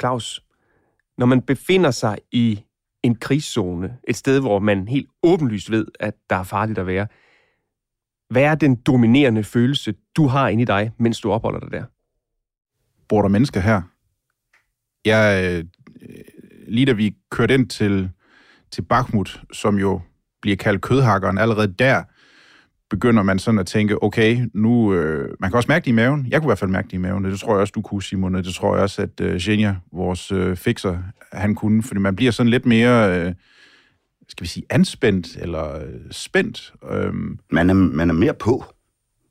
Claus, når man befinder sig i en krigszone, et sted, hvor man helt åbenlyst ved, at der er farligt at være, hvad er den dominerende følelse, du har inde i dig, mens du opholder dig der? Bor der mennesker her? Jeg, øh, lige da vi kørte ind til, til Bakhmut, som jo bliver kaldt kødhakkeren, allerede der begynder man sådan at tænke, okay, nu, øh, man kan også mærke det i maven. Jeg kunne i hvert fald mærke det i maven, det tror jeg også, du kunne, Simon, og det tror jeg også, at øh, Genia, vores øh, fixer, han kunne, fordi man bliver sådan lidt mere, øh, skal vi sige, anspændt eller øh, spændt. Øhm. Man, er, man er mere på.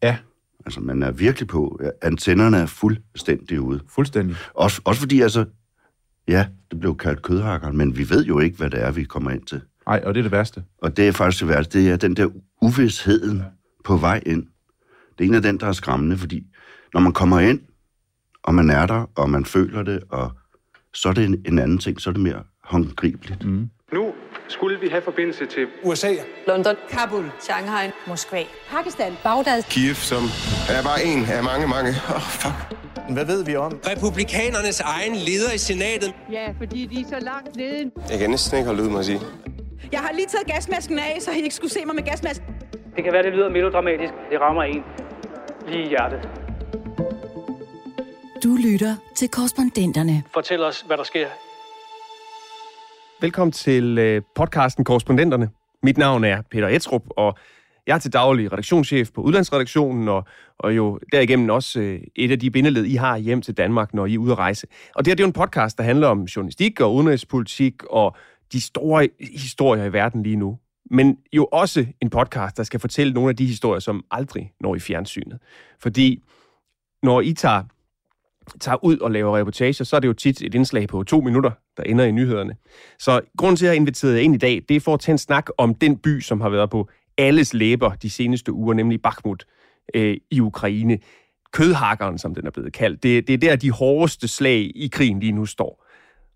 Ja. Altså, man er virkelig på. Antennerne er fuldstændig ude. Fuldstændig. Også, også fordi, altså, ja, det blev kaldt kødhakkeren, men vi ved jo ikke, hvad det er, vi kommer ind til. Nej, og det er det værste. Og det er faktisk det værste, det er den der uvidsheden ja. på vej ind. Det er en af den, der er skræmmende, fordi når man kommer ind, og man er der, og man føler det, og så er det en, en anden ting, så er det mere håndgribeligt. Mm. Nu skulle vi have forbindelse til USA, London, Kabul, Shanghai, Moskva, Pakistan, Bagdad, Kiev, som er bare en af mange, mange. Åh, oh, fuck. Hvad ved vi om? Republikanernes egen leder i senatet. Ja, fordi de er så langt nede. Jeg kan næsten ikke holde ud, må jeg sige. Jeg har lige taget gasmasken af, så I ikke skulle se mig med gasmasken. Det kan være, det lyder melodramatisk. Det rammer en lige i hjertet. Du lytter til korrespondenterne. Fortæl os, hvad der sker. Velkommen til øh, podcasten Korrespondenterne. Mit navn er Peter Etrup, og jeg er til daglig redaktionschef på Udlandsredaktionen, og, og jo derigennem også øh, et af de bindeled, I har hjem til Danmark, når I er ude at rejse. Og det her det er jo en podcast, der handler om journalistik og udenrigspolitik og de store historier i verden lige nu. Men jo også en podcast, der skal fortælle nogle af de historier, som aldrig når i fjernsynet. Fordi når I tager, tager ud og laver reportager, så er det jo tit et indslag på to minutter, der ender i nyhederne. Så grunden til, at jeg har inviteret jer ind i dag, det er for at tage en snak om den by, som har været på alles læber de seneste uger, nemlig Bakhmut øh, i Ukraine. Kødhakkeren, som den er blevet kaldt. Det, det er der, de hårdeste slag i krigen lige nu står.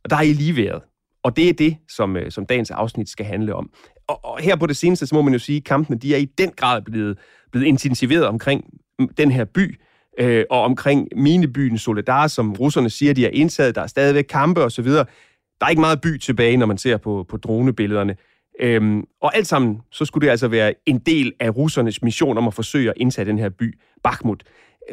Og der har I lige været. Og det er det, som, øh, som dagens afsnit skal handle om. Og, og her på det seneste, så må man jo sige, at kampene de er i den grad blevet, blevet intensiveret omkring den her by, øh, og omkring minebyen Soledar, som russerne siger, de har indtaget. Der er stadigvæk kampe osv. Der er ikke meget by tilbage, når man ser på, på dronebillederne. Øhm, og alt sammen, så skulle det altså være en del af russernes mission om at forsøge at indtage den her by, Bakhmut.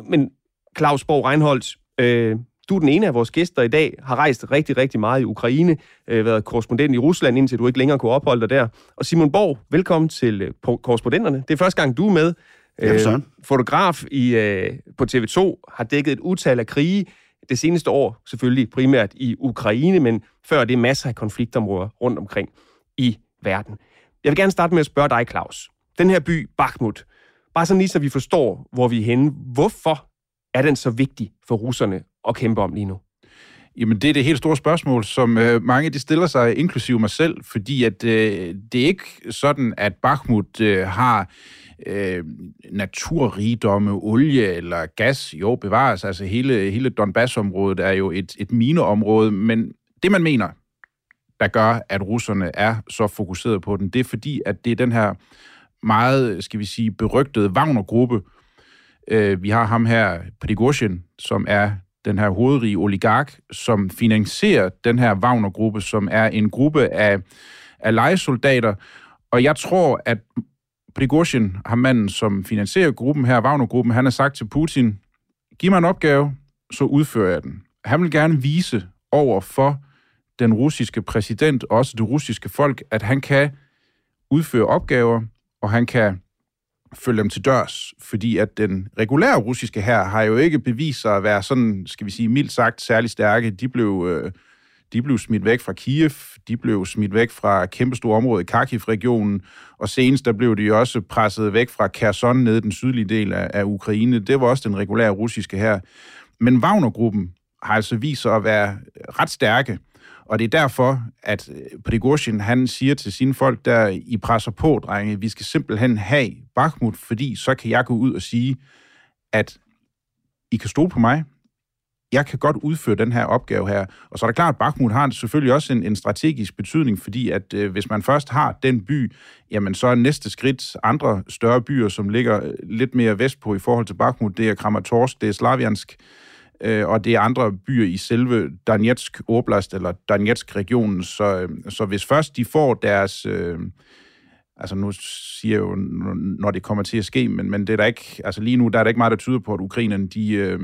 Men Claus Borg Reinholdt, øh, du er den ene af vores gæster i dag, har rejst rigtig, rigtig meget i Ukraine, øh, været korrespondent i Rusland, indtil du ikke længere kunne opholde dig der. Og Simon Borg, velkommen til øh, korrespondenterne. Det er første gang, du er med. Øh, fotograf i, øh, på TV2 har dækket et utal af krige det seneste år, selvfølgelig primært i Ukraine, men før det masser af konfliktområder rundt omkring i verden. Jeg vil gerne starte med at spørge dig, Claus. Den her by, Bakhmut, bare sådan lige så vi forstår, hvor vi er henne. Hvorfor er den så vigtig for russerne at kæmpe om lige nu? Jamen, det er det helt store spørgsmål, som øh, mange de stiller sig, inklusive mig selv, fordi at øh, det er ikke sådan, at Bakhmut øh, har øh, naturrigdomme, olie eller gas. Jo, bevares. Altså hele, hele Donbass-området er jo et, et mineområde, men det man mener, der gør, at russerne er så fokuseret på den, det er fordi, at det er den her meget, skal vi sige, berygtede Wagner-gruppe. Øh, vi har ham her, Prigozhin, som er den her hovedrige oligark, som finansierer den her Wagner-gruppe, som er en gruppe af, af legesoldater. Og jeg tror, at Prigozhin, ham manden, som finansierer gruppen her, Wagner-gruppen, han har sagt til Putin, giv mig en opgave, så udfører jeg den. Han vil gerne vise over for den russiske præsident, og også det russiske folk, at han kan udføre opgaver, og han kan følge dem til dørs, fordi at den regulære russiske her har jo ikke bevist sig at være sådan, skal vi sige, mildt sagt særlig stærke. De blev, øh, de blev smidt væk fra Kiev, de blev smidt væk fra kæmpestore område i Kharkiv-regionen, og senest der blev de også presset væk fra Kherson nede i den sydlige del af, af Ukraine. Det var også den regulære russiske her. Men Wagner-gruppen har altså vist sig at være ret stærke, og det er derfor, at øh, Prigozhin, han siger til sine folk, der I presser på, drenge, vi skal simpelthen have Bakhmut, fordi så kan jeg gå ud og sige, at I kan stole på mig, jeg kan godt udføre den her opgave her. Og så er det klart, at Bakhmut har selvfølgelig også en, en strategisk betydning, fordi at øh, hvis man først har den by, jamen så er næste skridt andre større byer, som ligger øh, lidt mere vestpå i forhold til Bakhmut. Det er Kramatorsk, det er Slaviansk, øh, øh, og det er andre byer i selve Donetsk Oblast, eller Donetsk-regionen. Så, øh, så hvis først de får deres... Øh, altså nu siger jeg jo, når det kommer til at ske, men, men det er der ikke, altså lige nu der er der ikke meget, der tyder på, at ukrainerne, de, øh,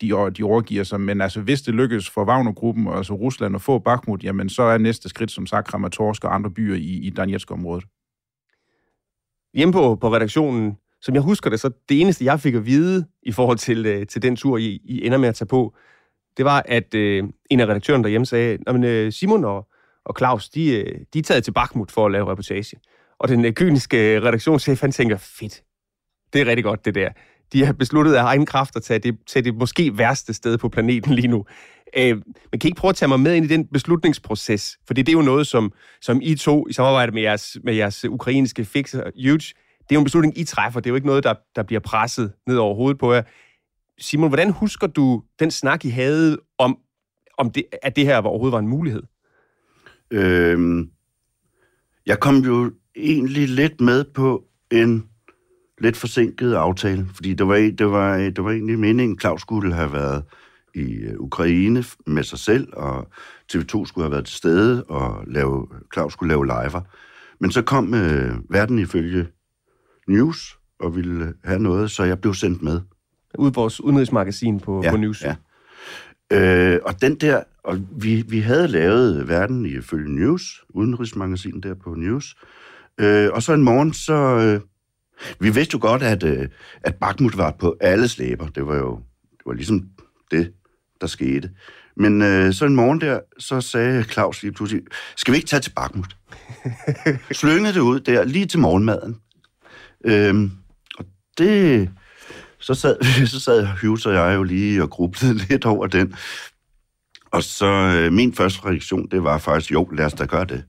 de, de overgiver sig, men altså hvis det lykkes for Wagner-gruppen, altså Rusland, at få Bakhmut, jamen så er næste skridt, som sagt, Kramatorsk og andre byer i, i Donetsk-området. Hjemme på, på redaktionen, som jeg husker det, så det eneste, jeg fik at vide i forhold til, øh, til den tur, I, I ender med at tage på, det var, at øh, en af redaktørerne derhjemme sagde, at øh, Simon og, og Claus, de, øh, de er taget til Bakhmut for at lave reportage. Og den øh, kyniske øh, redaktionschef, han tænker, fedt, det er rigtig godt det der. De har besluttet af egen kraft at tage det, tage det måske værste sted på planeten lige nu. Øh, men kan I ikke prøve at tage mig med ind i den beslutningsproces? For det er jo noget, som, som I to i samarbejde med jeres, med jeres ukrainske fixer, Huge, det er jo en beslutning, I træffer. Det er jo ikke noget, der, der bliver presset ned over hovedet på jer. Simon, hvordan husker du den snak, I havde om, om det, at det her overhovedet var en mulighed? Øhm, jeg kom jo egentlig lidt med på en lidt forsinket aftale, fordi det var, det var, det var egentlig meningen, Claus skulle have været i øh, Ukraine med sig selv, og TV2 skulle have været til stede, og lave, Claus skulle lave liver. Men så kom øh, verden ifølge News og ville have noget, så jeg blev sendt med. Ud vores udenrigsmagasin på, ja, på News. Ja. Øh, og den der, og vi, vi havde lavet verden ifølge News, udenrigsmagasin der på News, øh, og så en morgen, så... Øh, vi vidste jo godt, at, øh, at Bakhmut var på alle slæber. Det var jo det var ligesom det, der skete. Men øh, så en morgen der, så sagde Claus lige pludselig, skal vi ikke tage til Bakhmut? Slyngede det ud der, lige til morgenmaden. Øhm, og det... Så sad, så sad Hughes og jeg jo lige og grublede lidt over den. Og så øh, min første reaktion, det var faktisk, jo, lad os da gøre det.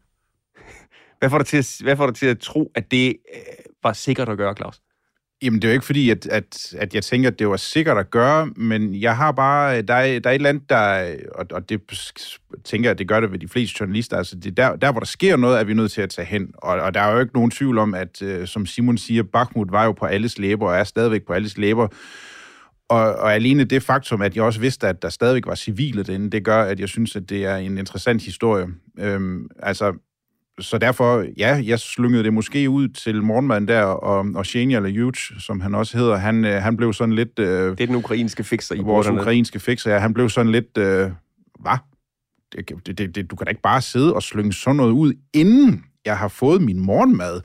Hvad får dig til at, hvad får dig til at tro, at det øh, var sikkert at gøre, Claus? Jamen, det er jo ikke fordi, at, at, at jeg tænker, at det var sikkert at gøre, men jeg har bare, øh, der er, der er et eller andet, der, og, og det tænker jeg, at det gør det ved de fleste journalister, altså det der, der, hvor der sker noget, er vi nødt til at tage hen, og, og der er jo ikke nogen tvivl om, at øh, som Simon siger, Bakhmut var jo på alles læber, og er stadigvæk på alles læber, og, og alene det faktum, at jeg også vidste, at der stadigvæk var civile derinde, det gør, at jeg synes, at det er en interessant historie. Øhm, altså, så derfor, ja, jeg slyngede det måske ud til morgenmaden der, og, og Shania eller Huge, som han også hedder, han, øh, han blev sådan lidt... Øh, det er den ukrainske fixer i Vores ukrainske fixer, ja, han blev sådan lidt... Øh, hvad? Det, det, det, du kan da ikke bare sidde og slynge sådan noget ud, inden jeg har fået min morgenmad.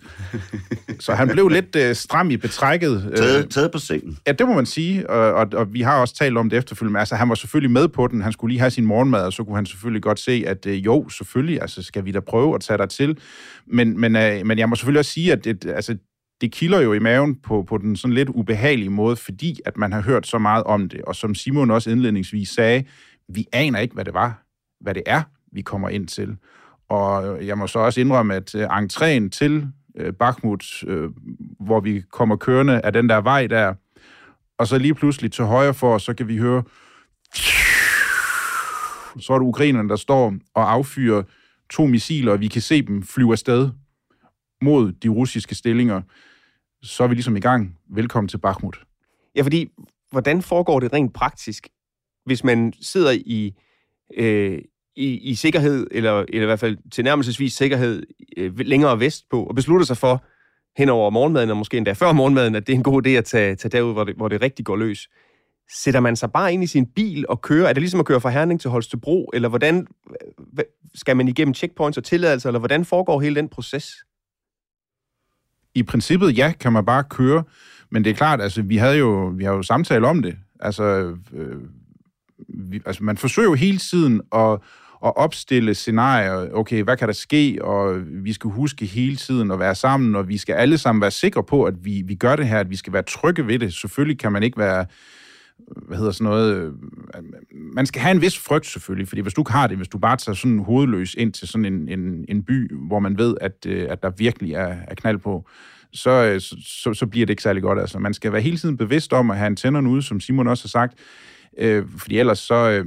så han blev lidt øh, stram i betrækket. Taget, taget på sengen. Ja, det må man sige, og, og, og vi har også talt om det efterfølgende. Altså, han var selvfølgelig med på den, han skulle lige have sin morgenmad, og så kunne han selvfølgelig godt se, at øh, jo, selvfølgelig, altså, skal vi da prøve at tage dig til. Men, men, øh, men jeg må selvfølgelig også sige, at det, altså, det kilder jo i maven på, på den sådan lidt ubehagelige måde, fordi at man har hørt så meget om det. Og som Simon også indledningsvis sagde, vi aner ikke, hvad det var, hvad det er, vi kommer ind til. Og jeg må så også indrømme, at øh, entréen til øh, Bakhmut, øh, hvor vi kommer kørende af den der vej der, og så lige pludselig til højre for os, så kan vi høre, så er det ukrainerne, der står og affyrer to missiler, og vi kan se dem flyve afsted mod de russiske stillinger. Så er vi ligesom i gang. Velkommen til Bakhmut. Ja, fordi hvordan foregår det rent praktisk, hvis man sidder i, øh, i, i sikkerhed, eller, eller i hvert fald tilnærmelsesvis sikkerhed øh, længere vest på, og beslutter sig for hen over morgenmaden, og måske endda før morgenmaden, at det er en god idé at tage, tage derud, hvor det, hvor det rigtig går løs. sætter man sig bare ind i sin bil og kører? Er det ligesom at køre fra Herning til Holstebro, eller hvordan skal man igennem checkpoints og tilladelser, eller hvordan foregår hele den proces? I princippet, ja, kan man bare køre, men det er klart, altså, vi havde jo, vi har jo samtale om det. Altså, øh, vi, altså, man forsøger jo hele tiden at, at opstille scenarier. Okay, hvad kan der ske? Og vi skal huske hele tiden at være sammen, og vi skal alle sammen være sikre på, at vi, vi gør det her, at vi skal være trygge ved det. Selvfølgelig kan man ikke være hvad hedder sådan noget, øh, man skal have en vis frygt selvfølgelig, fordi hvis du ikke har det, hvis du bare tager sådan hovedløs ind til sådan en, en, en by, hvor man ved, at, øh, at der virkelig er, er knald på, øh, så, så, så bliver det ikke særlig godt. Altså, man skal være hele tiden bevidst om at have antennerne ude, som Simon også har sagt, øh, fordi ellers så øh,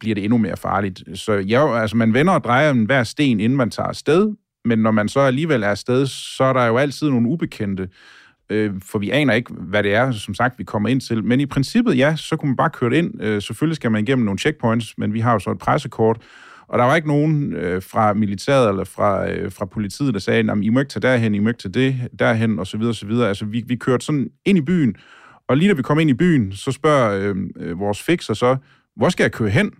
bliver det endnu mere farligt. Så ja, altså, man vender og drejer en hver sten, inden man tager afsted, men når man så alligevel er afsted, så er der jo altid nogle ubekendte, øh, for vi aner ikke, hvad det er, som sagt, vi kommer ind til. Men i princippet, ja, så kunne man bare køre det ind. Øh, selvfølgelig skal man igennem nogle checkpoints, men vi har jo så et pressekort, og der var ikke nogen øh, fra militæret eller fra, øh, fra politiet, der sagde, I må ikke tage derhen, I må ikke tage det derhen, osv. så så. Altså, vi, vi kørte sådan ind i byen, og lige da vi kom ind i byen, så spørger øh, øh, vores fixer så, hvor skal jeg køre hen?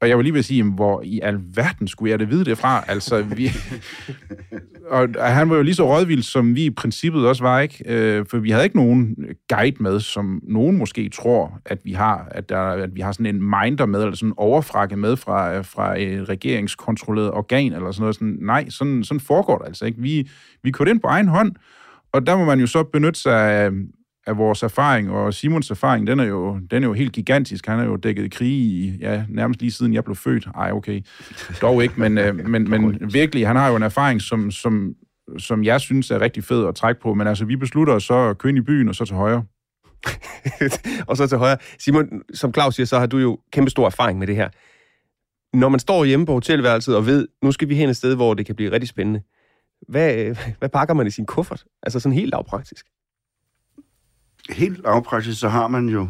Og jeg vil lige vil sige, hvor i alverden skulle jeg det vide det fra? Altså, vi... og han var jo lige så rådvild, som vi i princippet også var, ikke? Øh, for vi havde ikke nogen guide med, som nogen måske tror, at vi har, at, der, at vi har sådan en minder med, eller sådan en overfrakke med fra, fra et regeringskontrolleret organ, eller sådan noget. Sådan, nej, sådan, sådan foregår det altså ikke. Vi, vi kørte ind på egen hånd, og der må man jo så benytte sig af, af vores erfaring, og Simons erfaring, den er jo, den er jo helt gigantisk. Han har jo dækket krig i, ja, nærmest lige siden jeg blev født. Ej, okay, dog ikke, men, øh, men, men virkelig, han har jo en erfaring, som, som, som jeg synes er rigtig fed at trække på, men altså, vi beslutter os så at køre ind i byen, og så til højre. og så til højre. Simon, som Claus siger, så har du jo kæmpe stor erfaring med det her. Når man står hjemme på hotelværelset og ved, nu skal vi hen et sted, hvor det kan blive rigtig spændende, hvad, hvad pakker man i sin kuffert? Altså sådan helt lavpraktisk helt lavpraktisk, så har man jo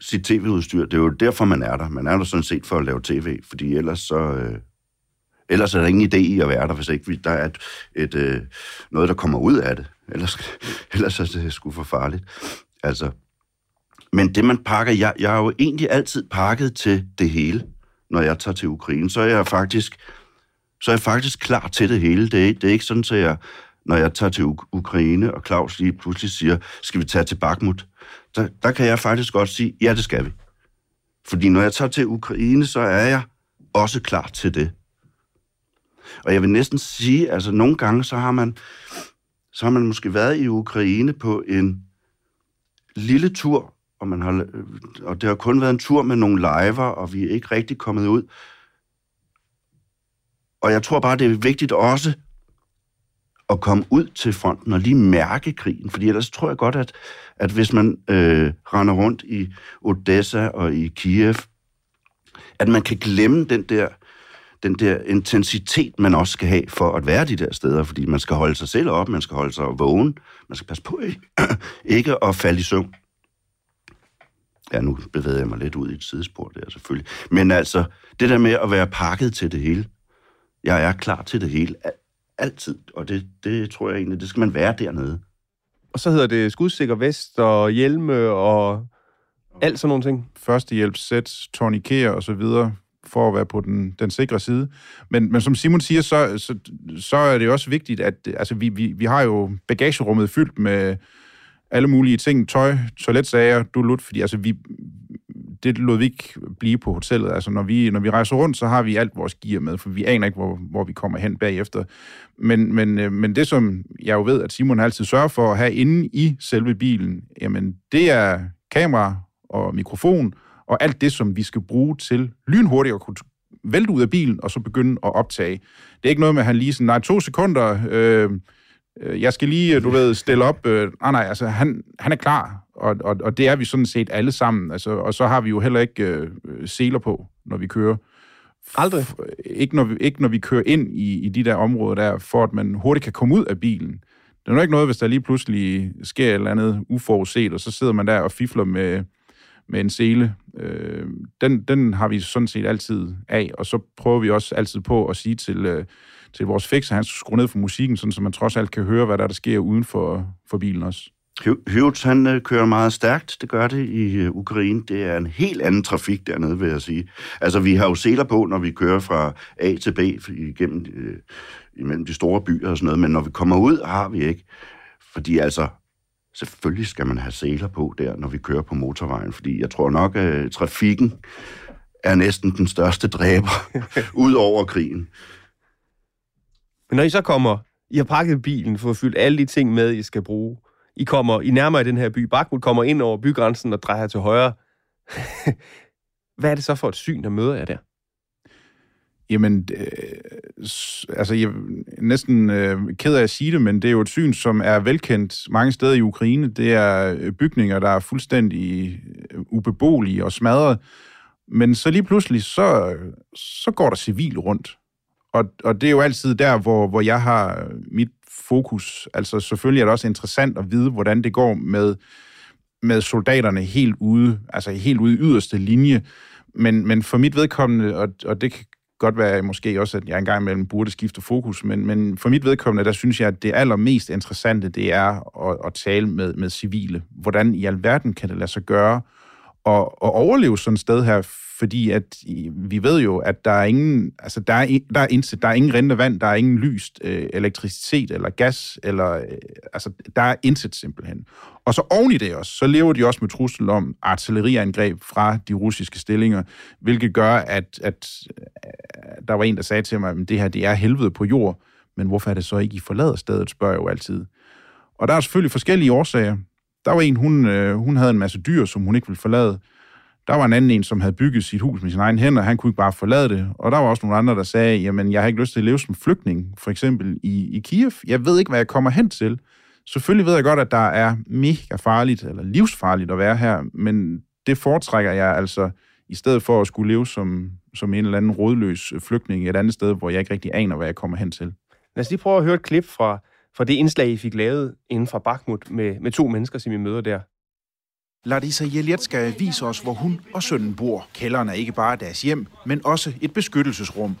sit tv-udstyr. Det er jo derfor, man er der. Man er der sådan set for at lave tv, fordi ellers så... Øh, ellers er der ingen idé i at være der, hvis ikke vi, der er et, et, øh, noget, der kommer ud af det. Ellers, ellers er det sgu for farligt. Altså, men det, man pakker... Jeg, jeg er jo egentlig altid pakket til det hele, når jeg tager til Ukraine. Så er jeg faktisk, så er jeg faktisk klar til det hele. Det det er ikke sådan, at jeg når jeg tager til Ukraine, og Claus lige pludselig siger, skal vi tage til Bakhmut? Der, der kan jeg faktisk godt sige, ja, det skal vi. Fordi når jeg tager til Ukraine, så er jeg også klar til det. Og jeg vil næsten sige, altså nogle gange, så har man, så har man måske været i Ukraine på en lille tur, og, man har, øh, og det har kun været en tur med nogle liver, og vi er ikke rigtig kommet ud. Og jeg tror bare, det er vigtigt også at komme ud til fronten og lige mærke krigen. Fordi ellers tror jeg godt, at, at hvis man øh, render rundt i Odessa og i Kiev, at man kan glemme den der, den der intensitet, man også skal have for at være de der steder, fordi man skal holde sig selv op, man skal holde sig vågen, man skal passe på ikke, ikke at falde i søvn. Ja, nu bevæger jeg mig lidt ud i et sidespor der selvfølgelig. Men altså, det der med at være pakket til det hele, jeg er klar til det hele. Altid. Og det, det tror jeg egentlig, det skal man være dernede. Og så hedder det skudsikker vest og hjelme og alt sådan nogle ting. Førstehjælpssæt, tourniqueter og så videre for at være på den, den sikre side. Men, men som Simon siger, så, så, så er det også vigtigt, at altså, vi, vi, vi har jo bagagerummet fyldt med alle mulige ting, tøj, toiletsager, du lut, fordi altså, vi, det lod vi ikke blive på hotellet. Altså, når vi, når vi rejser rundt, så har vi alt vores gear med, for vi aner ikke, hvor, hvor vi kommer hen bagefter. Men, men, øh, men det, som jeg jo ved, at Simon altid sørger for at have inde i selve bilen, jamen, det er kamera og mikrofon, og alt det, som vi skal bruge til lynhurtigt at kunne vælte ud af bilen, og så begynde at optage. Det er ikke noget med, at han lige sådan, nej, to sekunder, øh jeg skal lige, du ved, stille op. Øh, nej, nej, altså, han, han er klar og, og, og det er vi sådan set alle sammen. Altså, og så har vi jo heller ikke øh, seler på, når vi kører. Aldrig? Ikke når vi, ikke når vi kører ind i, i de der områder der, for at man hurtigt kan komme ud af bilen. Det er jo ikke noget, hvis der lige pludselig sker et eller andet uforudset, og så sidder man der og fifler med, med en sele. Øh, den, den har vi sådan set altid af, og så prøver vi også altid på at sige til, øh, til vores fixer, at han skal skrue ned for musikken, sådan, så man trods alt kan høre, hvad der, der sker uden for, for bilen også. Hyvits, han øh, kører meget stærkt. Det gør det i øh, Ukraine. Det er en helt anden trafik dernede, vil jeg sige. Altså, vi har jo seler på, når vi kører fra A til B igennem, øh, imellem de store byer og sådan noget, men når vi kommer ud, har vi ikke. Fordi altså, selvfølgelig skal man have seler på der, når vi kører på motorvejen, fordi jeg tror nok, at trafikken er næsten den største dræber ud over krigen. Men når I så kommer, I har pakket bilen for at fylde alle de ting med, I skal bruge. I kommer, I nærmer i den her by. Bakhmut kommer ind over bygrænsen og drejer til højre. Hvad er det så for et syn, der møder jer der? Jamen, øh, altså, jeg er næsten øh, ked af at sige det, men det er jo et syn, som er velkendt mange steder i Ukraine. Det er øh, bygninger, der er fuldstændig øh, ubeboelige og smadret. Men så lige pludselig, så, så går der civil rundt. Og, og det er jo altid der, hvor, hvor jeg har mit fokus. Altså selvfølgelig er det også interessant at vide, hvordan det går med, med soldaterne helt ude, altså helt ude i yderste linje. Men, men for mit vedkommende, og, og det kan godt være måske også, at jeg engang imellem burde skifte fokus, men, men for mit vedkommende, der synes jeg, at det allermest interessante, det er at, at tale med, med civile. Hvordan i alverden kan det lade sig gøre at, at overleve sådan et sted her, fordi at vi ved jo, at der er ingen, altså der er, der er, indsat, der er ingen rindende vand, der er ingen lyst øh, elektricitet eller gas, eller, øh, altså der er indsæt simpelthen. Og så oven i det også, så lever de også med trussel om artilleriangreb fra de russiske stillinger, hvilket gør, at, at øh, der var en, der sagde til mig, at det her det er helvede på jord, men hvorfor er det så ikke, I forlader stedet, spørger jeg jo altid. Og der er selvfølgelig forskellige årsager. Der var en, hun, øh, hun havde en masse dyr, som hun ikke ville forlade. Der var en anden en, som havde bygget sit hus med sine egne hænder, han kunne ikke bare forlade det. Og der var også nogle andre, der sagde, jamen jeg har ikke lyst til at leve som flygtning, for eksempel i, i Kiev. Jeg ved ikke, hvad jeg kommer hen til. Selvfølgelig ved jeg godt, at der er mega farligt, eller livsfarligt at være her, men det foretrækker jeg altså, i stedet for at skulle leve som, som en eller anden rådløs flygtning et andet sted, hvor jeg ikke rigtig aner, hvad jeg kommer hen til. Lad os lige prøve at høre et klip fra, fra det indslag, I fik lavet inden fra Bakhmut med, med to mennesker, som I møder der. Larisa Jeletska viser os, hvor hun og sønnen bor. Kælderen er ikke bare deres hjem, men også et beskyttelsesrum.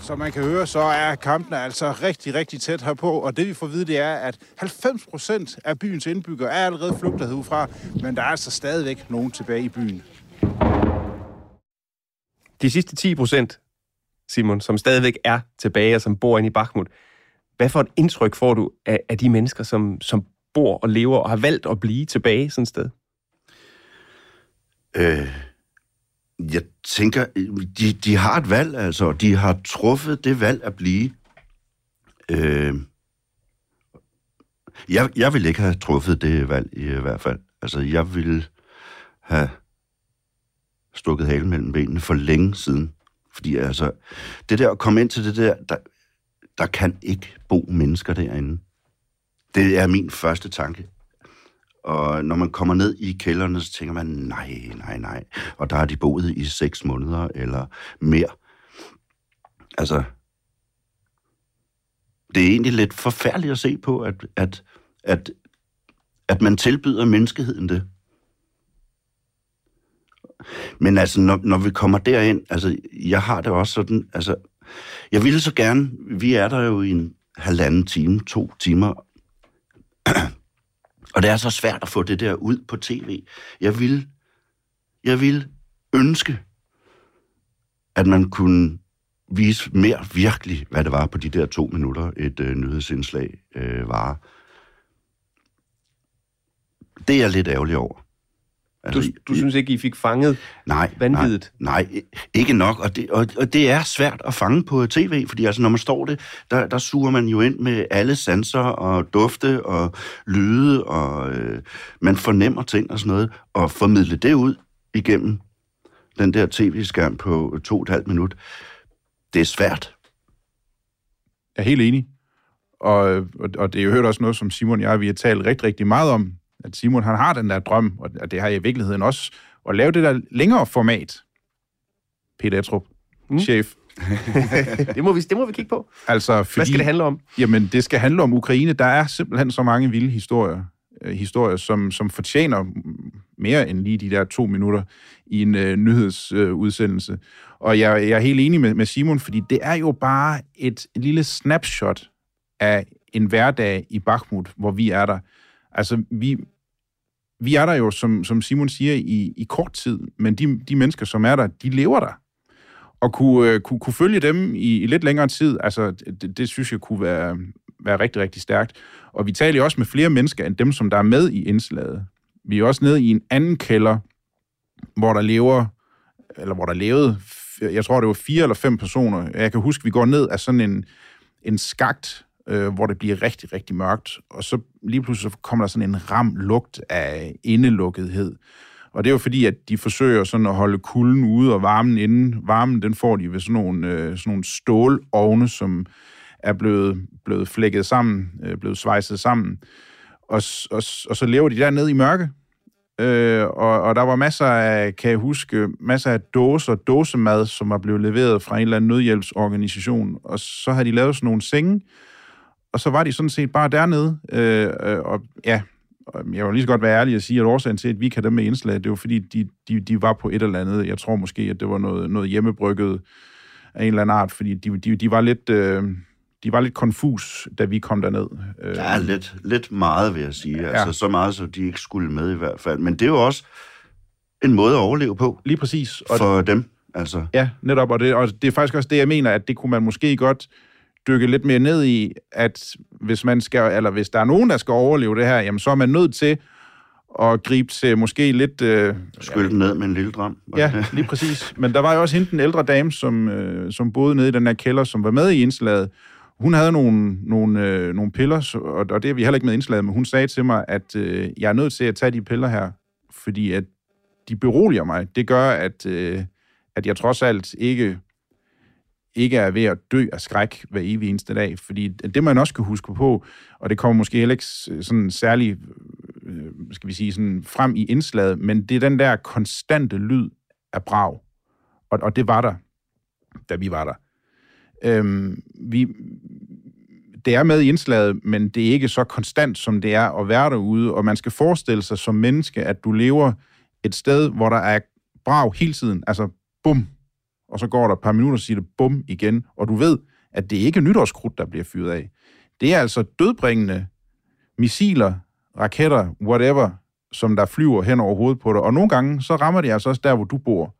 Som man kan høre, så er kampene altså rigtig, rigtig tæt herpå, og det vi får at vide, det er, at 90 procent af byens indbyggere er allerede flygtet herfra, men der er altså stadigvæk nogen tilbage i byen. De sidste 10 procent, Simon, som stadigvæk er tilbage og som bor inde i Bakhmut, hvad for et indtryk får du af, af de mennesker, som, som bor og lever og har valgt at blive tilbage sådan et sted? Øh, jeg tænker, de, de har et valg, altså. De har truffet det valg at blive. Øh, jeg, jeg vil ikke have truffet det valg i hvert fald. Altså, jeg ville have stukket halen mellem benene for længe siden. Fordi altså, det der at komme ind til det der, der, der kan ikke bo mennesker derinde. Det er min første tanke. Og når man kommer ned i kælderne, så tænker man, nej, nej, nej. Og der har de boet i seks måneder eller mere. Altså, det er egentlig lidt forfærdeligt at se på, at, at, at, at man tilbyder menneskeheden det. Men altså, når, når vi kommer derind, altså, jeg har det også sådan, altså, jeg ville så gerne, vi er der jo i en halvanden time, to timer, og det er så svært at få det der ud på tv. Jeg vil, jeg vil ønske, at man kunne vise mere virkelig, hvad det var på de der to minutter, et øh, nyhedsindslag øh, var. Det er jeg lidt ærgerlig over. Altså, du, du synes ikke, I fik fanget nej, vanvittigt? Nej, nej, ikke nok. Og det, og, og det er svært at fange på tv, fordi altså, når man står det, der, der suger man jo ind med alle sanser og dufte og lyde, og øh, man fornemmer ting og sådan noget, og formidle det ud igennem den der tv-skærm på to og et halvt minut, det er svært. Jeg er helt enig. Og, og, og det er jo hørt også noget, som Simon og jeg, vi har talt rigtig, rigtig meget om at Simon han har den der drøm, og det har jeg i virkeligheden også, at lave det der længere format. Peter Etrup, mm. chef. det, må vi, det må vi kigge på. Altså, fordi, Hvad skal det handle om? Jamen, det skal handle om Ukraine. Der er simpelthen så mange vilde historier, øh, historier som, som fortjener mere end lige de der to minutter i en øh, nyhedsudsendelse. Øh, og jeg, jeg er helt enig med, med Simon, fordi det er jo bare et lille snapshot af en hverdag i Bakhmut, hvor vi er der. Altså, vi, vi er der jo, som, som Simon siger, i, i kort tid, men de, de mennesker, som er der, de lever der. Og kunne, øh, kunne, kunne følge dem i, i lidt længere tid, altså, det, det synes jeg kunne være, være rigtig, rigtig stærkt. Og vi taler jo også med flere mennesker end dem, som der er med i indslaget. Vi er også nede i en anden kælder, hvor der lever, eller hvor der levede, jeg tror, det var fire eller fem personer. Jeg kan huske, vi går ned af sådan en, en skagt, øh, hvor det bliver rigtig, rigtig mørkt, og så lige pludselig så kommer der sådan en ram lugt af indelukkethed. Og det er jo fordi, at de forsøger sådan at holde kulden ude og varmen inde. Varmen, den får de ved sådan nogle, øh, sådan nogle stålovne, som er blevet, blevet flækket sammen, øh, blevet svejset sammen. Og, og, og så lever de dernede i mørke. Øh, og, og der var masser af, kan jeg huske, masser af dåser, dåsemad, som var blevet leveret fra en eller anden nødhjælpsorganisation. Og så havde de lavet sådan nogle senge, og så var de sådan set bare dernede. Øh, øh, og ja, jeg vil lige så godt være ærlig og sige, at årsagen til, at vi kan dem med indslag, det var fordi, de, de, de var på et eller andet. Jeg tror måske, at det var noget, noget hjemmebrygget af en eller anden art, fordi de, de, de var lidt... Øh, de var lidt konfus, da vi kom derned. Ja, lidt, lidt meget, vil jeg sige. Ja. Altså, så meget, så de ikke skulle med i hvert fald. Men det er jo også en måde at overleve på. Lige præcis. Og for dem, altså. Ja, netop. Og det, og det er faktisk også det, jeg mener, at det kunne man måske godt dykke lidt mere ned i, at hvis man skal, eller hvis der er nogen, der skal overleve det her, jamen så er man nødt til at gribe til måske lidt... Øh, Skylle den ned med en lille dram. Ja, lige præcis. Men der var jo også hende, den ældre dame, som, øh, som boede nede i den her kælder, som var med i indslaget. Hun havde nogle, nogle, øh, nogle piller, og, og det er vi heller ikke med indslaget, men hun sagde til mig, at øh, jeg er nødt til at tage de piller her, fordi at de beroliger mig. Det gør, at, øh, at jeg trods alt ikke ikke er ved at dø af skræk hver evig eneste dag. Fordi det, man også kan huske på, og det kommer måske heller ikke sådan særlig, øh, skal vi sige, sådan frem i indslaget, men det er den der konstante lyd af brag. Og, og det var der, da vi var der. Øhm, vi, det er med i indslaget, men det er ikke så konstant, som det er at være derude, og man skal forestille sig som menneske, at du lever et sted, hvor der er brag hele tiden, altså bum, og så går der et par minutter, og siger det bum igen, og du ved, at det ikke er nytårskrudt, der bliver fyret af. Det er altså dødbringende missiler, raketter, whatever, som der flyver hen over hovedet på dig. Og nogle gange, så rammer de altså også der, hvor du bor.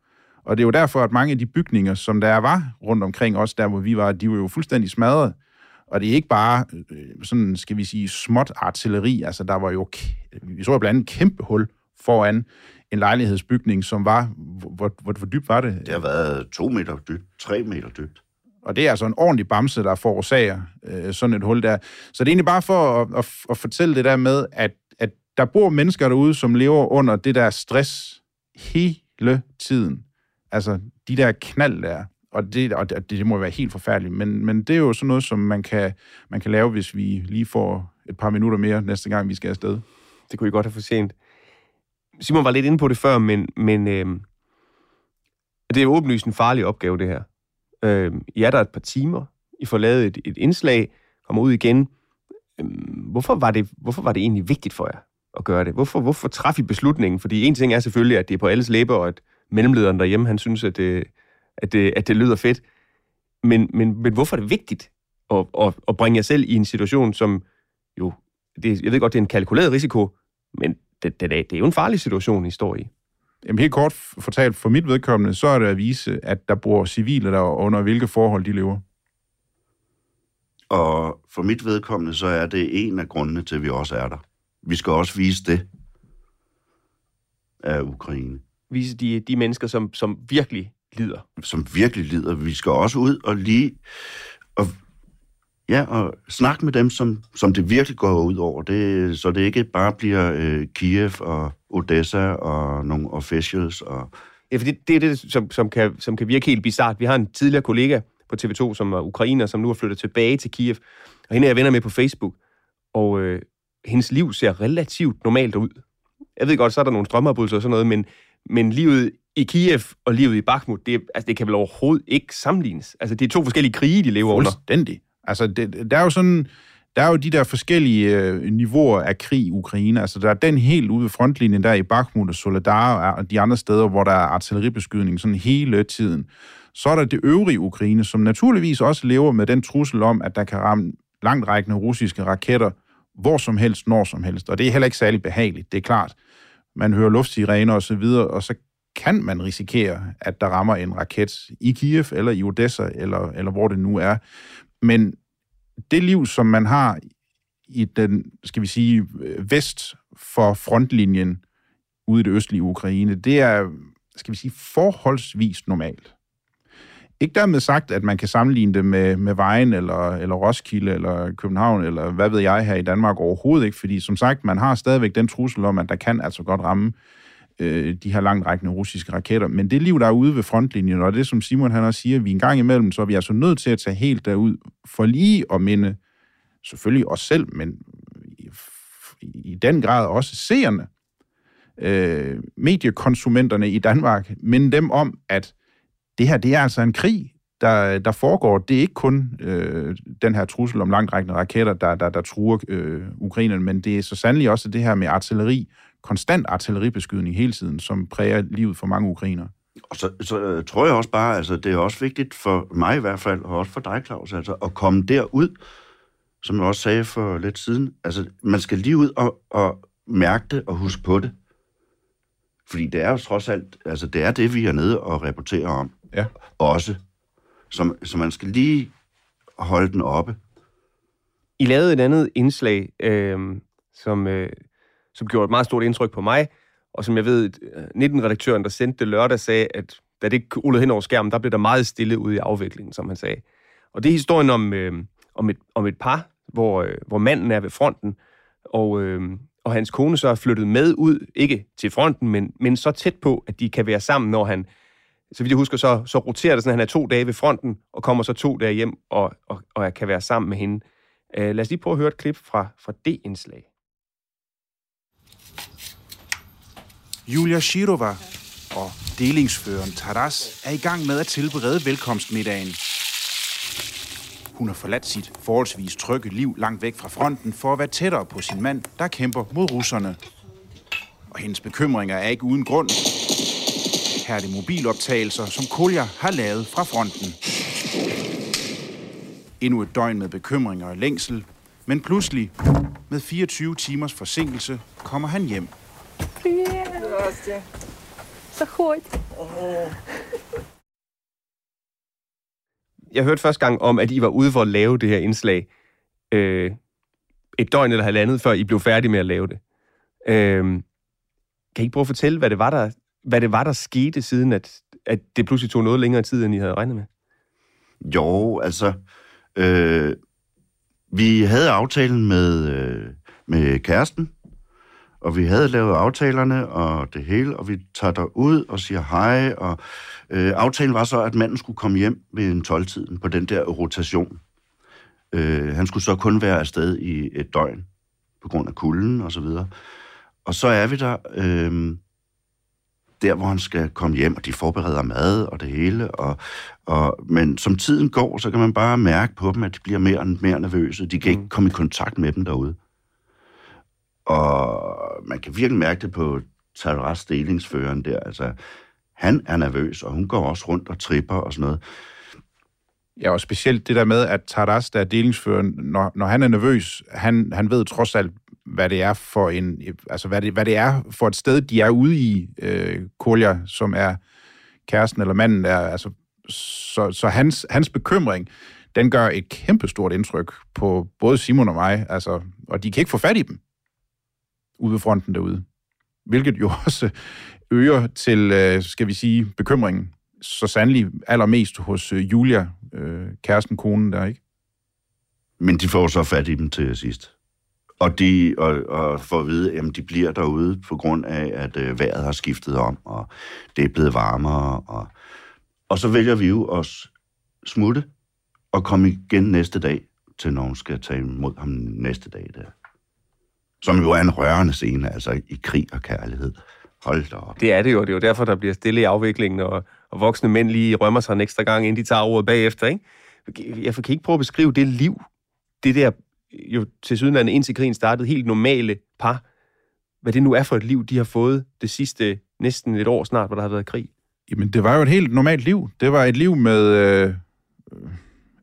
Og det er jo derfor, at mange af de bygninger, som der var rundt omkring os, der hvor vi var, de var jo fuldstændig smadret. Og det er ikke bare øh, sådan, skal vi sige, småt artilleri. Altså, der var jo, vi så jo blandt andet et kæmpe hul foran en lejlighedsbygning, som var, hvor, hvor, hvor dybt var det? Det har været to meter dybt, tre meter dybt. Og det er altså en ordentlig bamse, der forårsager øh, sådan et hul der. Så det er egentlig bare for at, at, at fortælle det der med, at, at der bor mennesker derude, som lever under det der stress hele tiden. Altså de der knald der. Og det, og det, det må være helt forfærdeligt. Men, men det er jo sådan noget, som man kan, man kan lave, hvis vi lige får et par minutter mere næste gang, vi skal afsted. Det kunne I godt have fortjent. Simon var lidt inde på det før, men, men øh, det er jo åbenlyst en farlig opgave, det her. Øh, I er der et par timer, I får lavet et, et indslag, kommer ud igen. Øh, hvorfor, var det, hvorfor var det egentlig vigtigt for jer at gøre det? Hvorfor, hvorfor træffede I beslutningen? Fordi en ting er selvfølgelig, at det er på alles læber, og at mellemlederen derhjemme, han synes, at det, at det, at det lyder fedt. Men, men, men hvorfor er det vigtigt at, at, at bringe jer selv i en situation, som jo, det, jeg ved godt, det er en kalkuleret risiko, men det, det, det er jo en farlig situation, I står i. Jamen helt kort fortalt, for mit vedkommende, så er det at vise, at der bor civile der, under hvilke forhold de lever. Og for mit vedkommende, så er det en af grundene til, at vi også er der. Vi skal også vise det af Ukraine. Vise de, de mennesker, som, som virkelig lider. Som virkelig lider. Vi skal også ud og lige Ja, og snak med dem, som, som det virkelig går ud over, det, så det ikke bare bliver øh, Kiev og Odessa og nogle officials. Og... Ja, for det, det er det, som, som, kan, som kan virke helt bizart. Vi har en tidligere kollega på TV2, som er ukrainer, som nu er flyttet tilbage til Kiev, og hende er jeg venner med på Facebook, og øh, hendes liv ser relativt normalt ud. Jeg ved godt, så er der nogle strømafbrydelser og sådan noget, men, men livet i Kiev og livet i Bakhmut, det, altså, det kan vel overhovedet ikke sammenlignes. Altså, det er to forskellige krige, de lever under. Fuldstændig. Altså, det, der er jo sådan... Der er jo de der forskellige øh, niveauer af krig i Ukraine. Altså, der er den helt ude ved frontlinjen der i Bakhmut og Soledar og de andre steder, hvor der er artilleribeskydning sådan hele tiden. Så er der det øvrige Ukraine, som naturligvis også lever med den trussel om, at der kan ramme langtrækkende russiske raketter hvor som helst, når som helst. Og det er heller ikke særlig behageligt, det er klart. Man hører luftsirener og så videre, og så kan man risikere, at der rammer en raket i Kiev, eller i Odessa, eller, eller hvor det nu er. Men det liv, som man har i den, skal vi sige, vest for frontlinjen ude i det østlige Ukraine, det er, skal vi sige, forholdsvis normalt. Ikke dermed sagt, at man kan sammenligne det med, med Vejen, eller, eller Roskilde, eller København, eller hvad ved jeg her i Danmark overhovedet ikke, fordi som sagt, man har stadigvæk den trussel om, at der kan altså godt ramme øh, de her langtrækkende russiske raketter. Men det liv, der er ude ved frontlinjen, og det som Simon han også siger, vi en gang imellem, så er vi altså nødt til at tage helt derud, for lige at minde selvfølgelig os selv, men i, i den grad også seerne, øh, mediekonsumenterne i Danmark, minde dem om, at det her, det er altså en krig, der, der foregår. Det er ikke kun øh, den her trussel om langtrækkende raketter, der, der, der truer øh, Ukraine, men det er så sandelig også det her med artilleri, konstant artilleribeskydning hele tiden, som præger livet for mange ukrainer. Og så, så øh, tror jeg også bare, altså det er også vigtigt for mig i hvert fald, og også for dig, Claus, altså at komme derud, som jeg også sagde for lidt siden. Altså, man skal lige ud og, og mærke det og huske på det. Fordi det er jo trods alt, altså det er det, vi er nede og rapporterer om. Ja. Også. Så, så man skal lige holde den oppe. I lavede et andet indslag, øh, som, øh, som gjorde et meget stort indtryk på mig, og som jeg ved, 19-redaktøren, øh, der sendte det lørdag, sagde, at da det rullede hen over skærmen, der blev der meget stille ude i afviklingen, som han sagde. Og det er historien om, øh, om, et, om et par, hvor, øh, hvor manden er ved fronten, og, øh, og hans kone så er flyttet med ud, ikke til fronten, men, men så tæt på, at de kan være sammen, når han, så vidt jeg husker, så, så roterer det sådan, at han er to dage ved fronten, og kommer så to dage hjem, og, og, og kan være sammen med hende. Uh, lad os lige prøve at høre et klip fra, fra det indslag. Julia Shirova og delingsføreren Taras er i gang med at tilberede velkomstmiddagen. Hun har forladt sit forholdsvis trygge liv langt væk fra fronten for at være tættere på sin mand, der kæmper mod russerne. Og hendes bekymringer er ikke uden grund. Her er det mobiloptagelser, som Kolja har lavet fra fronten. Endnu et døgn med bekymringer og længsel, men pludselig, med 24 timers forsinkelse, kommer han hjem. Здравствуйте. Заходь. Jeg hørte første gang om, at I var ude for at lave det her indslag øh, et døgn eller halvandet, før I blev færdige med at lave det. Øh, kan I prøve at fortælle, hvad det var, der, hvad det var, der skete, siden at, at det pludselig tog noget længere tid, end I havde regnet med? Jo, altså... Øh, vi havde aftalen med, øh, med kæresten, og vi havde lavet aftalerne og det hele, og vi tager der ud og siger hej, og øh, aftalen var så, at manden skulle komme hjem ved en 12-tiden på den der rotation. Øh, han skulle så kun være afsted i et døgn, på grund af kulden og så videre. Og så er vi der, øh, der hvor han skal komme hjem, og de forbereder mad og det hele. Og, og, men som tiden går, så kan man bare mærke på dem, at de bliver mere og mere nervøse. De kan mm. ikke komme i kontakt med dem derude. Og man kan virkelig mærke det på Taras delingsføreren der. Altså, han er nervøs, og hun går også rundt og tripper og sådan noget. Ja, og specielt det der med, at Taras, der er delingsføreren, når, når han er nervøs, han, han ved trods alt, hvad det er for en, altså hvad det, hvad det er for et sted, de er ude i, øh, Kolja, som er kæresten eller manden, er, altså, så, så hans, hans bekymring, den gør et kæmpestort indtryk på både Simon og mig, altså, og de kan ikke få fat i dem ude ved fronten derude. Hvilket jo også øger til, øh, skal vi sige, bekymringen. Så sandelig allermest hos øh, Julia, øh, kæresten, konen der, ikke? Men de får så fat i dem til sidst. Og, de, og, og får at vide, at de bliver derude på grund af, at øh, vejret har skiftet om, og det er blevet varmere. Og, og så vælger vi jo at smutte og komme igen næste dag, til nogen skal tage imod ham næste dag der. Som jo er en rørende scene, altså i krig og kærlighed. Hold da op. Det er det jo. Det er jo derfor, der bliver stille i afviklingen, og, og voksne mænd lige rømmer sig en ekstra gang, inden de tager ordet bagefter. Ikke? Jeg kan ikke prøve at beskrive det liv, det der jo til sydenlandet indtil krigen startede, helt normale par, hvad det nu er for et liv, de har fået det sidste næsten et år snart, hvor der har været krig. Jamen, det var jo et helt normalt liv. Det var et liv med øh,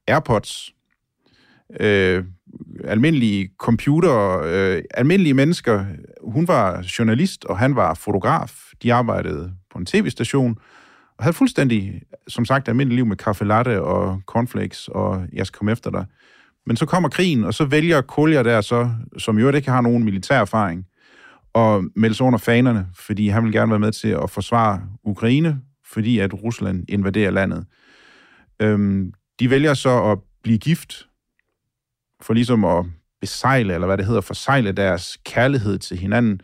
Airpods, øh, almindelige computer, øh, almindelige mennesker. Hun var journalist, og han var fotograf. De arbejdede på en tv-station, og havde fuldstændig, som sagt, almindeligt liv med kaffe latte og cornflakes, og jeg skal komme efter dig. Men så kommer krigen, og så vælger Kolja der så, som jo ikke har nogen militær erfaring, og melde sig under fanerne, fordi han vil gerne være med til at forsvare Ukraine, fordi at Rusland invaderer landet. Øhm, de vælger så at blive gift, for ligesom at besejle, eller hvad det hedder, forsejle deres kærlighed til hinanden.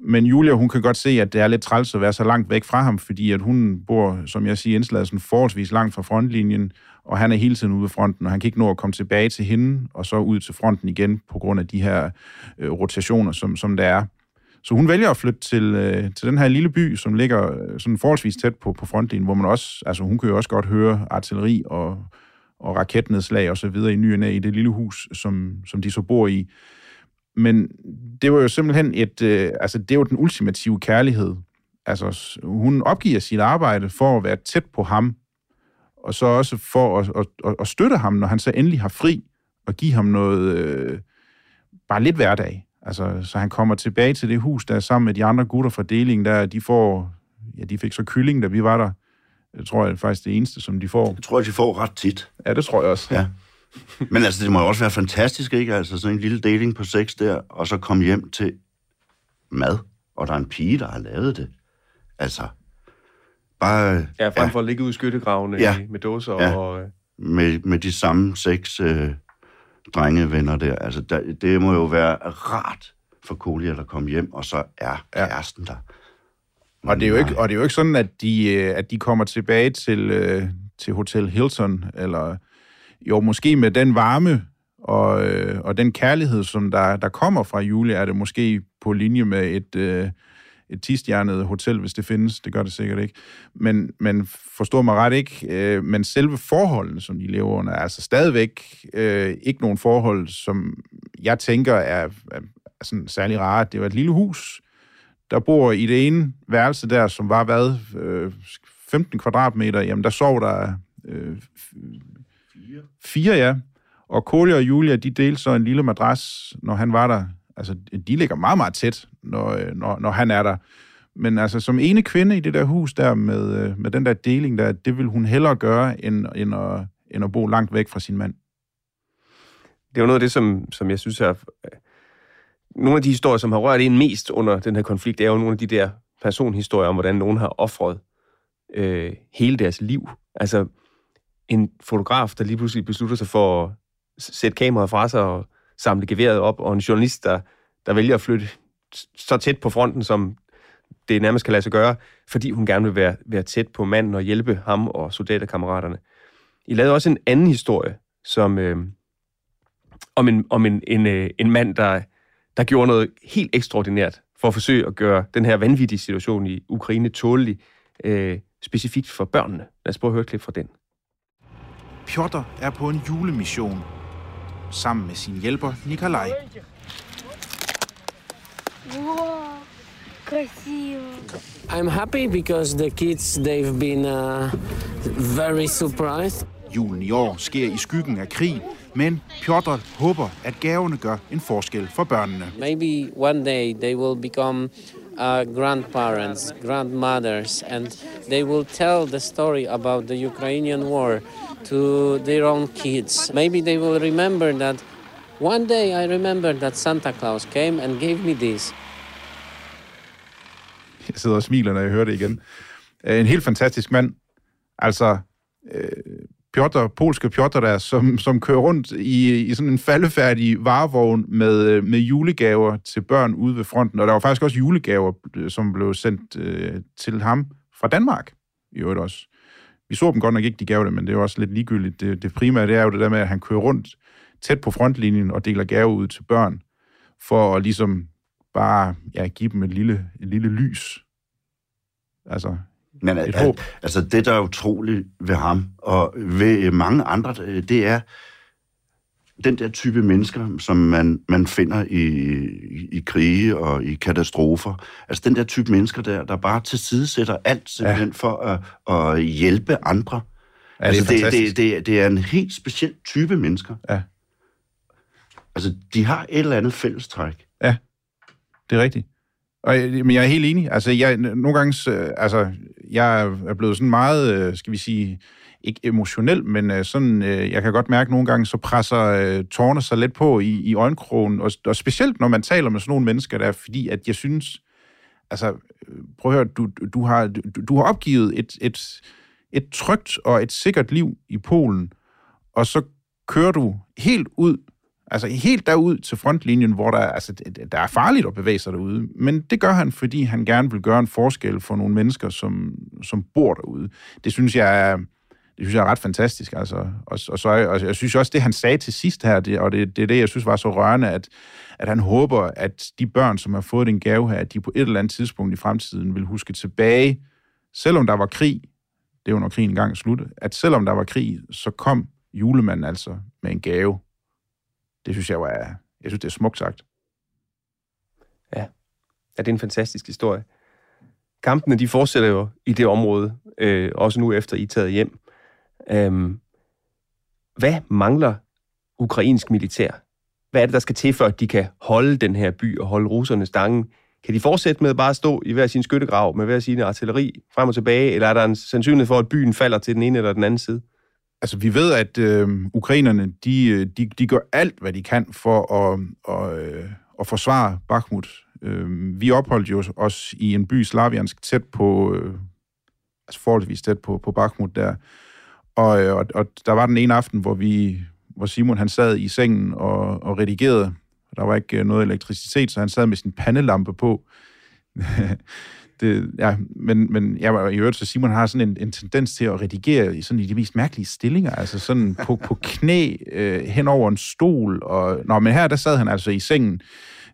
Men Julia, hun kan godt se, at det er lidt træls at være så langt væk fra ham, fordi at hun bor, som jeg siger, indslaget sådan forholdsvis langt fra frontlinjen, og han er hele tiden ude ved fronten, og han kan ikke nå at komme tilbage til hende, og så ud til fronten igen, på grund af de her øh, rotationer, som, som der er. Så hun vælger at flytte til, øh, til den her lille by, som ligger øh, sådan forholdsvis tæt på, på frontlinjen, hvor man også, altså hun kan jo også godt høre artilleri og, og raketnedslag og så videre i ny i det lille hus, som, som de så bor i. Men det var jo simpelthen et, øh, altså det var den ultimative kærlighed. Altså hun opgiver sit arbejde for at være tæt på ham, og så også for at, at, at, at støtte ham, når han så endelig har fri, og give ham noget, øh, bare lidt hverdag. Altså, så han kommer tilbage til det hus, der er sammen med de andre gutter fra delingen, der de får, ja, de fik så kylling, da vi var der. Jeg tror, det er faktisk det eneste, som de får. Jeg tror, de får ret tit. Ja, det tror jeg også. Ja. Men altså, det må jo også være fantastisk, ikke? Altså, sådan en lille dating på seks der, og så komme hjem til mad, og der er en pige, der har lavet det. Altså, bare... Ja, frem for ja. at ligge ude i skyttegravene ja. med dåser ja. og... Med, med de samme seks øh, drengevenner der. Altså, der, det må jo være rart for Kolia at komme hjem, og så er kæresten der. Og det, er jo ikke, og det er jo ikke sådan, at de, øh, at de kommer tilbage til, øh, til Hotel Hilton, eller jo, måske med den varme og, øh, og den kærlighed, som der, der kommer fra Julie, er det måske på linje med et, et tistjernet hotel, hvis det findes. Det gør det sikkert ikke. Men, men forstår mig ret ikke, men selve forholdene, som de lever under, er altså stadigvæk ikke nogen forhold, som jeg tænker er, er, er sådan særlig rare. Det var et lille hus, der bor i det ene værelse der, som var hvad, øh, 15 kvadratmeter, jamen der sov der øh, fire. fire, ja. Og Kolja og Julia, de delte så en lille madras, når han var der. Altså, de ligger meget, meget tæt, når, øh, når, når han er der. Men altså, som ene kvinde i det der hus der, med, øh, med den der deling der, det vil hun hellere gøre, end, end, at, end at bo langt væk fra sin mand. Det er jo noget af det, som, som jeg synes er... Nogle af de historier, som har rørt en mest under den her konflikt, er jo nogle af de der personhistorier om, hvordan nogen har offret øh, hele deres liv. Altså, en fotograf, der lige pludselig beslutter sig for at sætte kameraet fra sig og samle geværet op, og en journalist, der, der vælger at flytte så tæt på fronten, som det nærmest kan lade sig gøre, fordi hun gerne vil være, være tæt på manden og hjælpe ham og soldaterkammeraterne. I lavede også en anden historie, som, øh, om, en, om en, en, øh, en mand, der, der gjorde noget helt ekstraordinært for at forsøge at gøre den her vanvittige situation i Ukraine tålelig, øh, specifikt for børnene. Lad os prøve at høre et klip fra den. Piotr er på en julemission sammen med sin hjælper Nikolaj. I'm happy because the kids they've been uh, very surprised. Julen i år sker i skyggen af krig, men Piotr håber, at gaverne gør en forskel for børnene. Maybe one day they will become uh, grandparents, grandmothers, and they will tell the story about the Ukrainian war to their own kids. Maybe they will remember that one day I remember that Santa Claus came and gave me this. Jeg sidder og smiler, når jeg hører det igen. En helt fantastisk mand. Altså, øh, Piotr, polske Piotr der, som, som kører rundt i, i sådan en faldefærdig varevogn med, øh, med julegaver til børn ude ved fronten. Og der var faktisk også julegaver, øh, som blev sendt øh, til ham fra Danmark, i øvrigt også. Vi så dem godt nok ikke, de gav det, men det er jo også lidt ligegyldigt. Det, det primære, det er jo det der med, at han kører rundt tæt på frontlinjen og deler gaver ud til børn, for at ligesom bare ja, give dem et lille, et lille lys. Altså, men et at, håb. Altså, det, der er utroligt ved ham, og ved mange andre, det er den der type mennesker, som man, man finder i, i, krige og i katastrofer. Altså den der type mennesker der, der bare tilsidesætter alt simpelthen ja. for at, at hjælpe andre. Ja, altså, det, er det, det, det, det er en helt speciel type mennesker. Ja. Altså, de har et eller andet fællestræk. Ja, det er rigtigt. Og, jeg- men jeg er helt enig. Altså, jeg, nogle gange, øh, altså, jeg er blevet sådan meget, øh, skal vi sige, ikke emotionel, men sådan, jeg kan godt mærke nogle gange, så presser tårne sig lidt på i, i øjenkrogen, og, og specielt når man taler med sådan nogle mennesker der, fordi at jeg synes, altså, prøv at høre, du, du, har, du, du har opgivet et, et, et trygt og et sikkert liv i Polen, og så kører du helt ud, altså helt derud til frontlinjen, hvor der, altså, der er farligt at bevæge sig derude. Men det gør han, fordi han gerne vil gøre en forskel for nogle mennesker, som, som bor derude. Det synes jeg er, det synes jeg er ret fantastisk. Altså. Og, og, så, og jeg synes også, det han sagde til sidst her, det, og det, det er det, jeg synes var så rørende, at, at han håber, at de børn, som har fået den gave her, at de på et eller andet tidspunkt i fremtiden vil huske tilbage, selvom der var krig, det var når krigen engang sluttede, slutte, at selvom der var krig, så kom julemanden altså med en gave. Det synes jeg var, jeg synes, det er smukt sagt. Ja, det er en fantastisk historie. Kampene, de fortsætter jo i det område, øh, også nu efter I er taget hjem. Øhm, hvad mangler ukrainsk militær? Hvad er det, der skal til, for at de kan holde den her by og holde russerne stangen? Kan de fortsætte med bare at stå i hver sin skyttegrav med hver sin artilleri frem og tilbage, eller er der en sandsynlighed for, at byen falder til den ene eller den anden side? Altså, vi ved, at øh, ukrainerne, de, øh, de, de gør alt, hvad de kan for at, og, øh, at forsvare Bakhmut. Øh, vi opholdt jo os i en by, Slaviansk, tæt på, øh, altså forholdsvis tæt på, på Bakhmut der. Og, øh, og, og der var den ene aften, hvor vi hvor Simon han sad i sengen og, og redigerede. Der var ikke øh, noget elektricitet, så han sad med sin pandelampe på. det, ja, men, men jeg var i øvrigt, så Simon har sådan en, en tendens til at redigere i, sådan i de mest mærkelige stillinger, altså sådan på, på knæ øh, hen over en stol. Og, nå, men her der sad han altså i sengen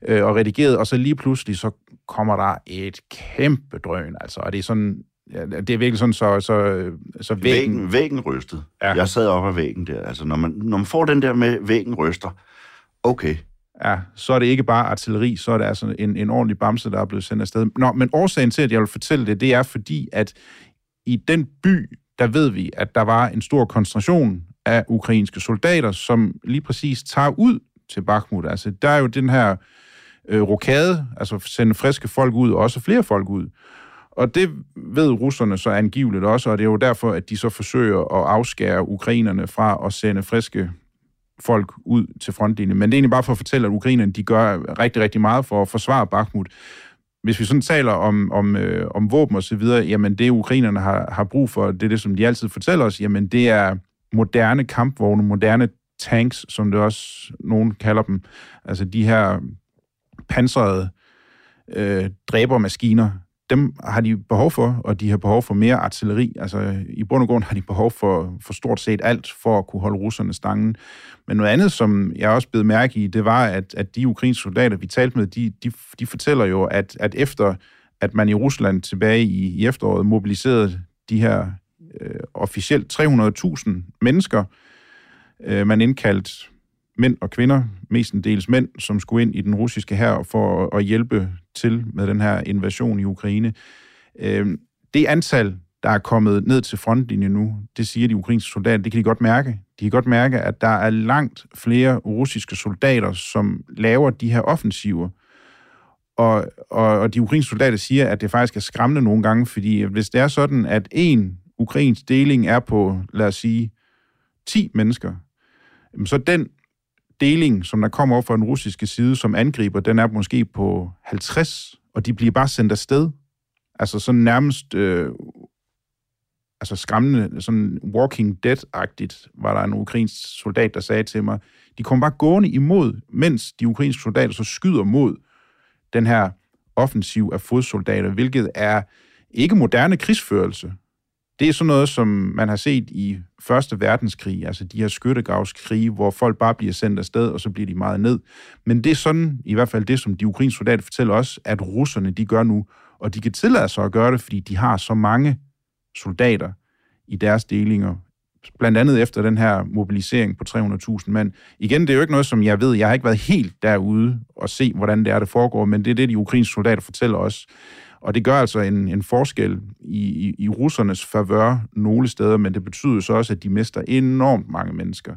øh, og redigerede, og så lige pludselig så kommer der et kæmpe drøn, altså, og det er sådan, ja, det er virkelig sådan, så, så, så væggen, Væggen, væggen rystede. Ja. Jeg sad op ad væggen der. Altså, når man, når man får den der med væggen ryster, okay. Ja, så er det ikke bare artilleri, så er det altså en, en ordentlig bamse, der er blevet sendt afsted. Nå, men årsagen til, at jeg vil fortælle det, det er fordi, at i den by, der ved vi, at der var en stor koncentration af ukrainske soldater, som lige præcis tager ud til Bakhmut. Altså, der er jo den her øh, rokade, altså sende friske folk ud, og også flere folk ud. Og det ved russerne så angiveligt også, og det er jo derfor, at de så forsøger at afskære ukrainerne fra at sende friske folk ud til frontlinjen. Men det er egentlig bare for at fortælle, at ukrainerne de gør rigtig, rigtig meget for at forsvare Bakhmut. Hvis vi sådan taler om, om, øh, om våben og så videre, jamen det ukrainerne har, har brug for, det er det, som de altid fortæller os, jamen det er moderne kampvogne, moderne tanks, som det også nogen kalder dem. Altså de her pansrede øh, dræbermaskiner, dem har de behov for, og de har behov for mere artilleri. Altså, i bund og grund har de behov for, for stort set alt, for at kunne holde russerne stangen. Men noget andet, som jeg også blev mærke i, det var, at, at de ukrainske soldater, vi talte med, de, de, de fortæller jo, at, at efter at man i Rusland tilbage i, i efteråret mobiliserede de her øh, officielt 300.000 mennesker, øh, man indkaldte mænd og kvinder, mestendels mænd, som skulle ind i den russiske hær for at, hjælpe til med den her invasion i Ukraine. Øhm, det antal, der er kommet ned til frontlinjen nu, det siger de ukrainske soldater, det kan de godt mærke. De kan godt mærke, at der er langt flere russiske soldater, som laver de her offensiver. Og, og, og de ukrainske soldater siger, at det faktisk er skræmmende nogle gange, fordi hvis det er sådan, at en ukrainsk deling er på, lad os sige, 10 mennesker, så den deling, som der kommer op fra den russiske side, som angriber, den er måske på 50, og de bliver bare sendt afsted. Altså sådan nærmest øh, altså skræmmende, sådan Walking Dead-agtigt, var der en ukrainsk soldat, der sagde til mig, de kommer bare gående imod, mens de ukrainske soldater så skyder mod den her offensiv af fodsoldater, hvilket er ikke moderne krigsførelse. Det er sådan noget, som man har set i Første Verdenskrig, altså de her skyttegravskrige, hvor folk bare bliver sendt afsted, og så bliver de meget ned. Men det er sådan, i hvert fald det, som de ukrainske soldater fortæller os, at russerne de gør nu, og de kan tillade sig at gøre det, fordi de har så mange soldater i deres delinger, blandt andet efter den her mobilisering på 300.000 mand. Igen, det er jo ikke noget, som jeg ved. Jeg har ikke været helt derude og se, hvordan det er, det foregår, men det er det, de ukrainske soldater fortæller os. Og det gør altså en, en forskel i, i, i russernes favør nogle steder, men det betyder så også, at de mister enormt mange mennesker.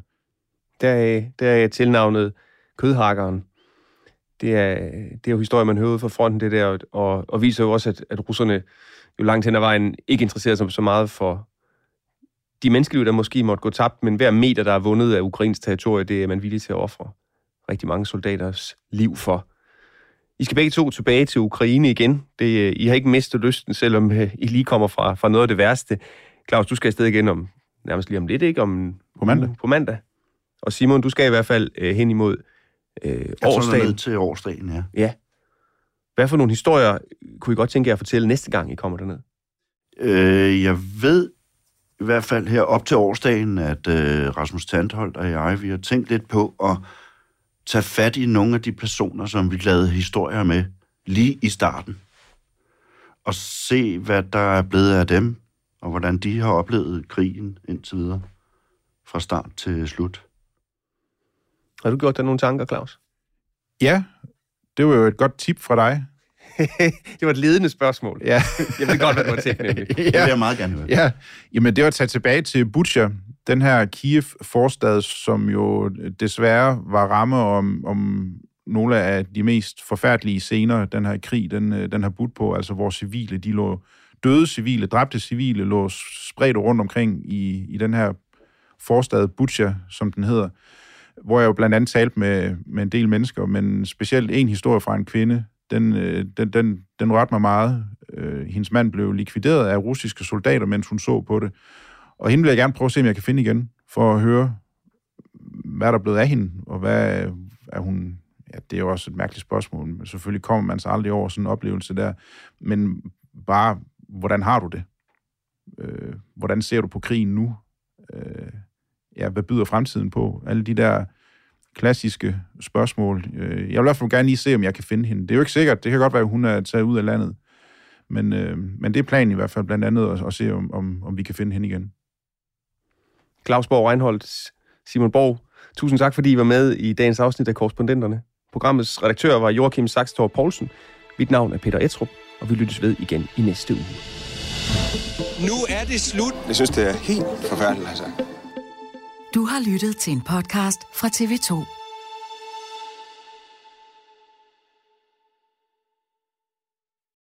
Der der er tilnavnet kødhakkeren. Det er, det er jo historie, man hører ud fra fronten, det der, og, og viser jo også, at, at russerne jo langt hen ad vejen ikke interesserer sig så meget for de menneskeliv, der måske måtte gå tabt, men hver meter, der er vundet af Ukrains territorie, det er man villig til at ofre rigtig mange soldaters liv for. I skal begge to tilbage til Ukraine igen. Det, I har ikke mistet lysten, selvom øh, I lige kommer fra, fra noget af det værste. Claus, du skal afsted igen om nærmest lige om lidt, ikke? Om, på mandag. På mandag. Og Simon, du skal i hvert fald øh, hen imod øh, årsdagen. Jeg til årsdagen, ja. Ja. Hvad for nogle historier kunne I godt tænke jer at fortælle næste gang, I kommer derned? Øh, jeg ved i hvert fald her op til årsdagen, at øh, Rasmus Tandholt og jeg, vi har tænkt lidt på at tage fat i nogle af de personer, som vi lavede historier med lige i starten. Og se, hvad der er blevet af dem, og hvordan de har oplevet krigen indtil videre. Fra start til slut. Har du gjort dig nogle tanker, Claus? Ja, det var jo et godt tip fra dig. det var et ledende spørgsmål. Ja. jeg ved godt, hvad du har tænkt, nemlig. ja. Det vil jeg meget gerne høre. Ja, jamen det var at tage tilbage til Butcher, den her Kiev-forstad, som jo desværre var ramme om, om nogle af de mest forfærdelige scener, den her krig, den, øh, den har budt på, altså hvor civile, de lå, døde civile, dræbte civile, lå spredt rundt omkring i, i den her forstad Butcher, som den hedder, hvor jeg jo blandt andet talte med, med en del mennesker, men specielt en historie fra en kvinde, den, øh, den, den, den rørte mig meget. Øh, hendes mand blev likvideret af russiske soldater, mens hun så på det. Og hende vil jeg gerne prøve at se, om jeg kan finde igen, for at høre, hvad der er blevet af hende, og hvad er hun... Ja, det er jo også et mærkeligt spørgsmål, men selvfølgelig kommer man sig aldrig over sådan en oplevelse der. Men bare, hvordan har du det? Øh, hvordan ser du på krigen nu? Øh, ja, hvad byder fremtiden på? Alle de der klassiske spørgsmål. Øh, jeg vil i hvert fald gerne lige se, om jeg kan finde hende. Det er jo ikke sikkert. Det kan godt være, at hun er taget ud af landet. Men, øh, men det er planen i hvert fald, blandt andet at, at se, om, om, om vi kan finde hende igen. Claus Borg Reinholdt, Simon Borg, tusind tak, fordi I var med i dagens afsnit af Korrespondenterne. Programmets redaktør var Joachim Saxtorp Poulsen. Mit navn er Peter Etrup, og vi lyttes ved igen i næste uge. Nu er det slut. Jeg synes, det er helt forfærdeligt, altså. Du har lyttet til en podcast fra TV2.